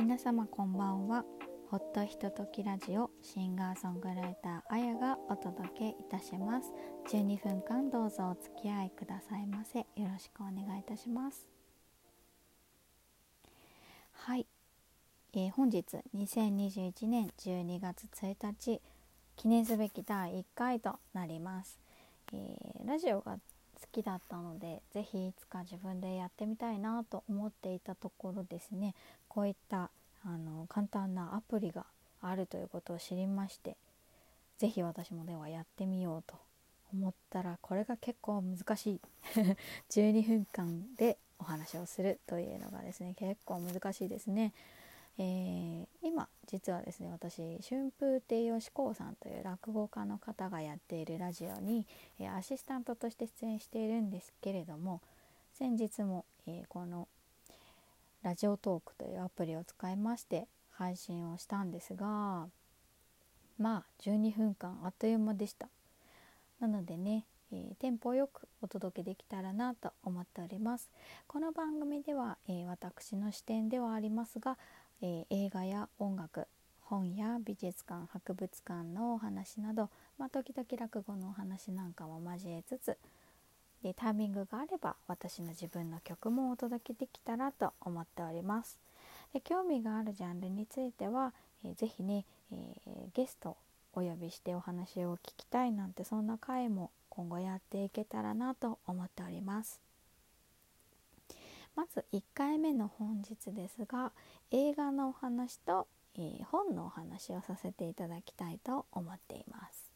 皆様こんばんは。ほっとひとときラジオシンガーソングライターあやがお届けいたします。12分間どうぞお付き合いくださいませ。よろしくお願いいたします。はい、えー、本日2021年12月1日記念すべき第1回となります、えー、ラジオが好きだったので是非いつか自分でやってみたいなと思っていたところですねこういったあの簡単なアプリがあるということを知りまして是非私もではやってみようと思ったらこれが結構難しい 12分間でお話をするというのがですね結構難しいですね。えー、今実はですね私春風亭よしこうさんという落語家の方がやっているラジオに、えー、アシスタントとして出演しているんですけれども先日も、えー、このラジオトークというアプリを使いまして配信をしたんですがまあ12分間あっという間でした。なのでね、えー、テンポよくお届けできたらなと思っております。この番組では、えー、私の視点ではありますが、えー、映画や音楽本や美術館博物館のお話など、まあ、時々落語のお話なんかも交えつつでタイミングがあれば私の自分の曲もお届けできたらと思っております。で興味があるジャンルについては、えー、ぜひね、えー、ゲストお呼びしてお話を聞きたいなんてそんな回も今後やっていけたらなと思っております。まず1回目の本日ですが映画のお話と、えー、本のお話をさせていただきたいと思っています。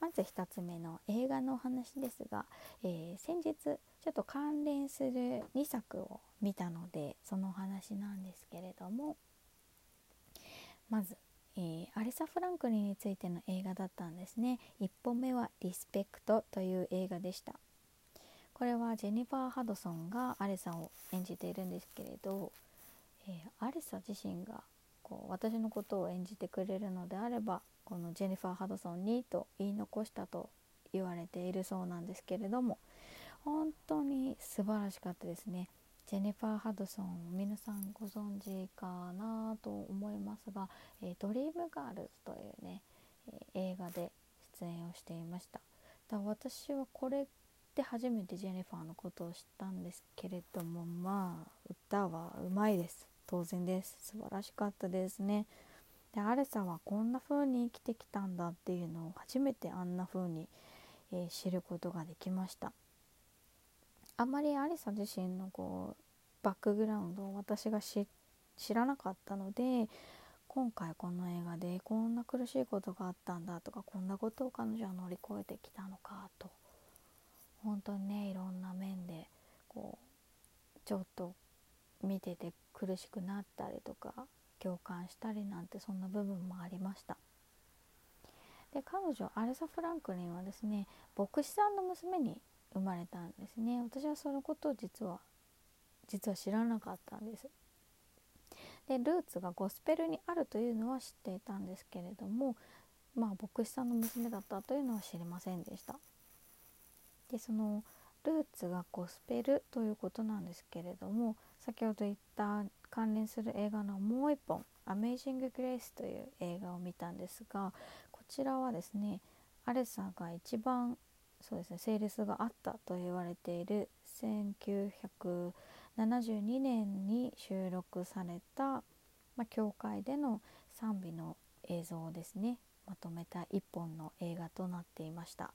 まず1つ目の映画のお話ですが、えー、先日ちょっと関連する2作を見たのでそのお話なんですけれどもまず、えー、アリサ・フランクリンについての映画だったんですね1本目は「リスペクト」という映画でしたこれはジェニファー・ハドソンがアリサを演じているんですけれど、えー、アリサ自身がこう私のことを演じてくれるのであればこのジェニファー・ハドソンにと言い残したと言われているそうなんですけれども本当に素晴らしかったですね。ジェニファー・ハドソン皆さんご存知かなと思いますが「えー、ドリームガールズ」というね、えー、映画で出演をしていましただ私はこれで初めてジェニファーのことを知ったんですけれどもまあ歌はうまいです。当然です。素晴らしかったですね。でアレサはこんな風に生きてきたんだっていうのを初めてあんな風に、えー、知ることができました。あまりアリサ自身のこうバックグラウンドを私が知らなかったので今回この映画でこんな苦しいことがあったんだとかこんなことを彼女は乗り越えてきたのかと本当にねいろんな面でこうちょっと見てて苦しくなったりとか共感したりなんてそんな部分もありました。で彼女アレサ・フランクリンはですね牧師さんの娘に生まれたんですね。私はそのことを実は実は知らなかったんです。でルーツがゴスペルにあるというのは知っていたんですけれどもまあ牧師さんの娘だったというのは知りませんでした。でそのルーツがゴスペルということなんですけれども先ほど言った関連する映画のもう一本「アメイジング・グレイス」という映画を見たんですがこちらはですねアレサが一番そうですねセールスがあったと言われている1972年に収録された、まあ、教会での賛美の映像をですねまとめた一本の映画となっていました。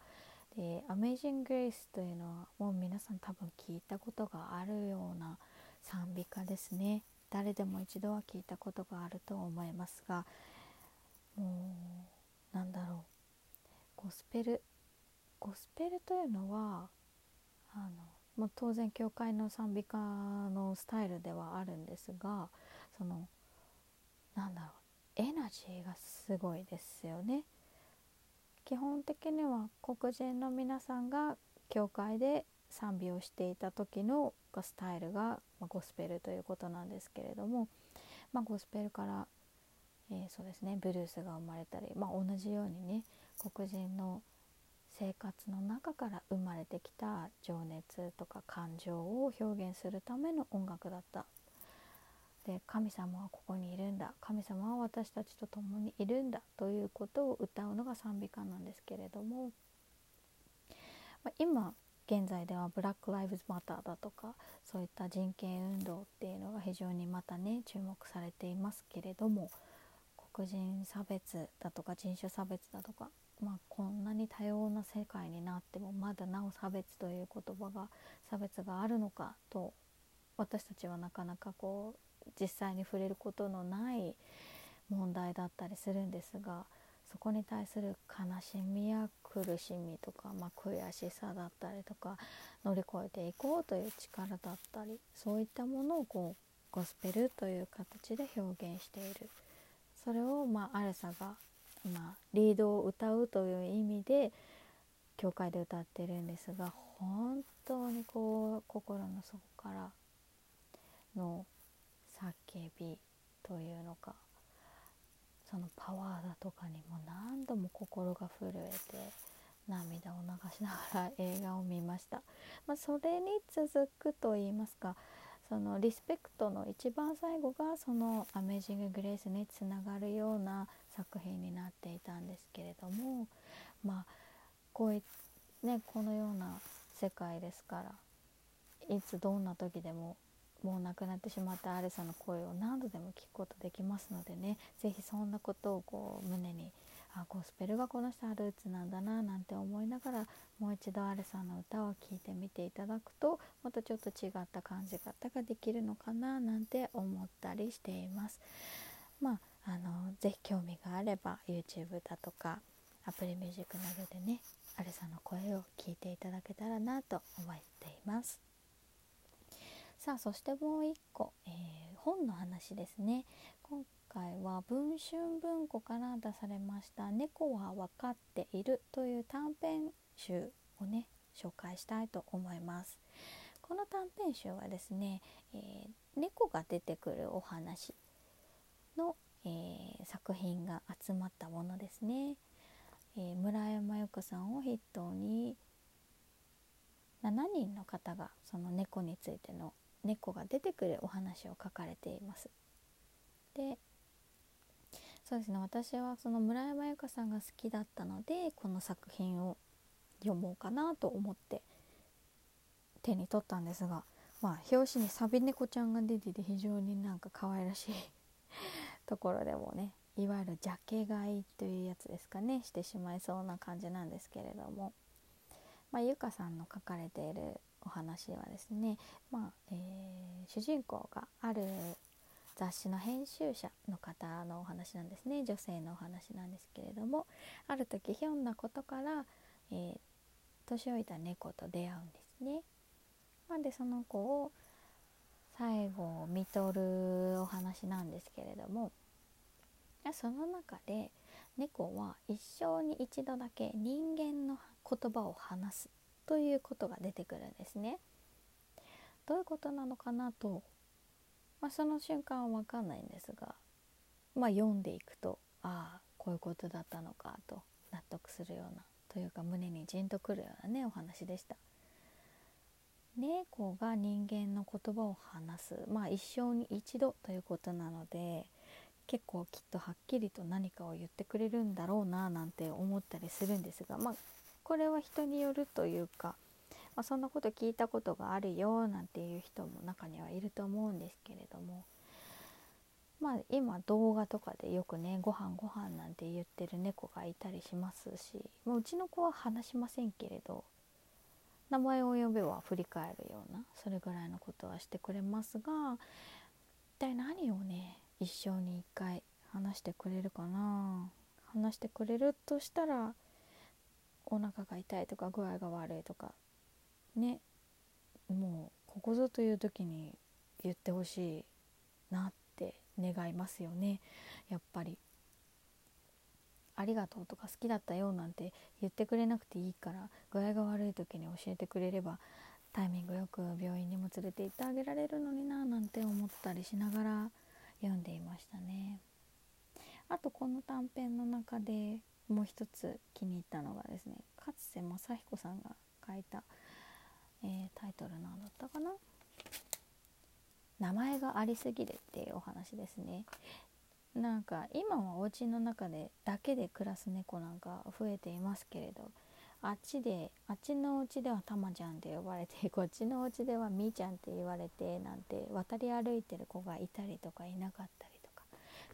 で「アメイジング・グレイス」というのはもう皆さん多分聞いたことがあるような賛美歌ですね。誰でも一度は聞いたことがあると思いますがもうなんだろう。ゴスペルゴスペルというのはあのもう当然教会の賛美歌のスタイルではあるんですがそのなんだろう。エナジーがすごいですよね。基本的には黒人の皆さんが教会で賛美をしていた時のスタイルが、ま、ゴスペルということなんですけれども、まあ、ゴスペルから、えー、そうですねブルースが生まれたり、まあ、同じようにね黒人の生活の中から生まれてきた情熱とか感情を表現するための音楽だった。で神様はここにいるんだ。神様は私たちと共にいるんだ。ということを歌うのが賛美歌なんですけれども、まあ、今現在ではブラック・ライブズ・マターだとかそういった人権運動っていうのが非常にまたね注目されていますけれども黒人差別だとか人種差別だとか、まあ、こんなに多様な世界になってもまだなお差別という言葉が差別があるのかと私たちはなかなかこう実際に触れることのない問題だったりするんですがそこに対する悲しみや苦しみとか、まあ、悔しさだったりとか乗り越えていこうという力だったりそういったものをこうゴスペルという形で表現している。それを、まあ、アルサが、まあ、リードを歌うという意味で教会で歌ってるんですが本当にこう心の底からの叫びというのかそのパワーだとかにも何度も心が震えて涙を流しながら映画を見ました、まあ、それに続くと言いますかそのリスペクトの一番最後がその「アメージング・グレース」につながるような作品になっていたんですけれどもまあこういねこのような世界ですからいつどんな時でももう亡くなってしまったアレサの声を何度でも聞くことできますのでね是非そんなことをこう胸にあゴスペルがこの人はルーツなんだななんて思いながらもう一度アレサの歌を聴いてみていただくとまたちょっと違った感じ方ができるのかななんて思ったりしています。まああのぜひ興味があれば YouTube だとかアプリミュージックなどでねアレサの声を聞いていただけたらなと思っています。さあそしてもう一個、えー、本の話ですね。今回は文春文庫から出されました「猫は分かっている」という短編集をね紹介したいと思います。この短編集はですね、えー、猫が出てくるお話の、えー、作品が集まったものですね、え村山由佳さんを筆頭に7人の方がその猫についての猫が出てくるお話を書かれています。でそうですね私はその村山由佳さんが好きだったのでこの作品を読もうかなと思って手に取ったんですがまあ表紙にサビ猫ちゃんが出てて非常になんか可愛らしい ところでもねいわゆるジャケ買いというやつですかねしてしまいそうな感じなんですけれども、まあ、ゆかさんの書かれているお話はですね、まあえー、主人公がある雑誌の編集者の方のお話なんですね女性のお話なんですけれどもある時ひょんなことから、えー、年老いた猫と出会うんですね。まあ、でその子を最後を見とるお話なんですけれどもその中で猫は一生に一度だけ人間の言葉を話すということが出てくるんですね。どういうことなのかなと、まあ、その瞬間は分かんないんですが、まあ、読んでいくとああこういうことだったのかと納得するようなというか胸にじんとくるようなねお話でした。猫が人間の言葉を話すまあ一生に一度ということなので結構きっとはっきりと何かを言ってくれるんだろうななんて思ったりするんですがまあこれは人によるというか、まあ、そんなこと聞いたことがあるよなんていう人も中にはいると思うんですけれどもまあ今動画とかでよくねご飯ご飯なんて言ってる猫がいたりしますしもううちの子は話しませんけれど名前を呼べば振り返るようなそれぐらいのことはしてくれますが一体何をね一生に一回話してくれるかな。話してくれるとしたらお腹が痛いとか具合が悪いとかねもうここぞという時に言ってほしいなって願いますよねやっぱり。ありがとうとか好きだったよなんて言ってくれなくていいから具合が悪い時に教えてくれればタイミングよく病院にも連れて行ってあげられるのにななんて思ったりしながら読んでいましたね。あとこの短編の中でもう一つ気に入ったのがですね勝瀬正彦さんが書いた、えー、タイトルなんだったかな？名前がありすぎるっていうお話ですね。なんか今はお家の中でだけで暮らす猫なんか増えていますけれどあっちであっちのお家ではたまちゃんって呼ばれて こっちのお家ではみーちゃんって言われてなんて渡り歩いてる子がいたりとかいなかったりとか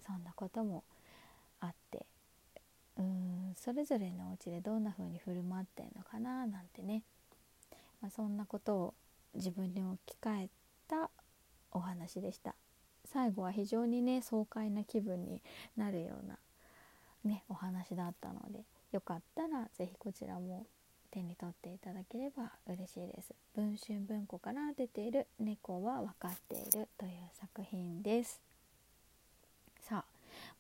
そんなこともあってそれぞれのお家でどんな風に振る舞ってんのかななんてね、まあ、そんなことを自分に置き換えたお話でした。最後は非常にね爽快な気分になるようなねお話だったのでよかったら是非こちらも手に取っていただければ嬉しいです。文春文庫から出ている猫は分かっているという作品です。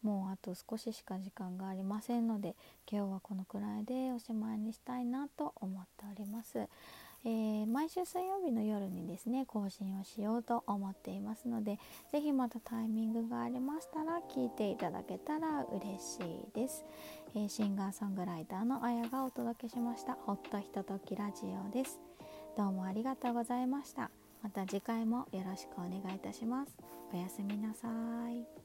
もうあと少ししか時間がありませんので今日はこのくらいでおしまいにしたいなと思っております。えー、毎週水曜日の夜にですね更新をしようと思っていますので是非またタイミングがありましたら聞いていただけたら嬉しいです、えー、シンガーソングライターのあやがお届けしましたほっとひとときラジオです。どうもありがとうございました。また次回もよろしくお願いいたします。おやすみなさい。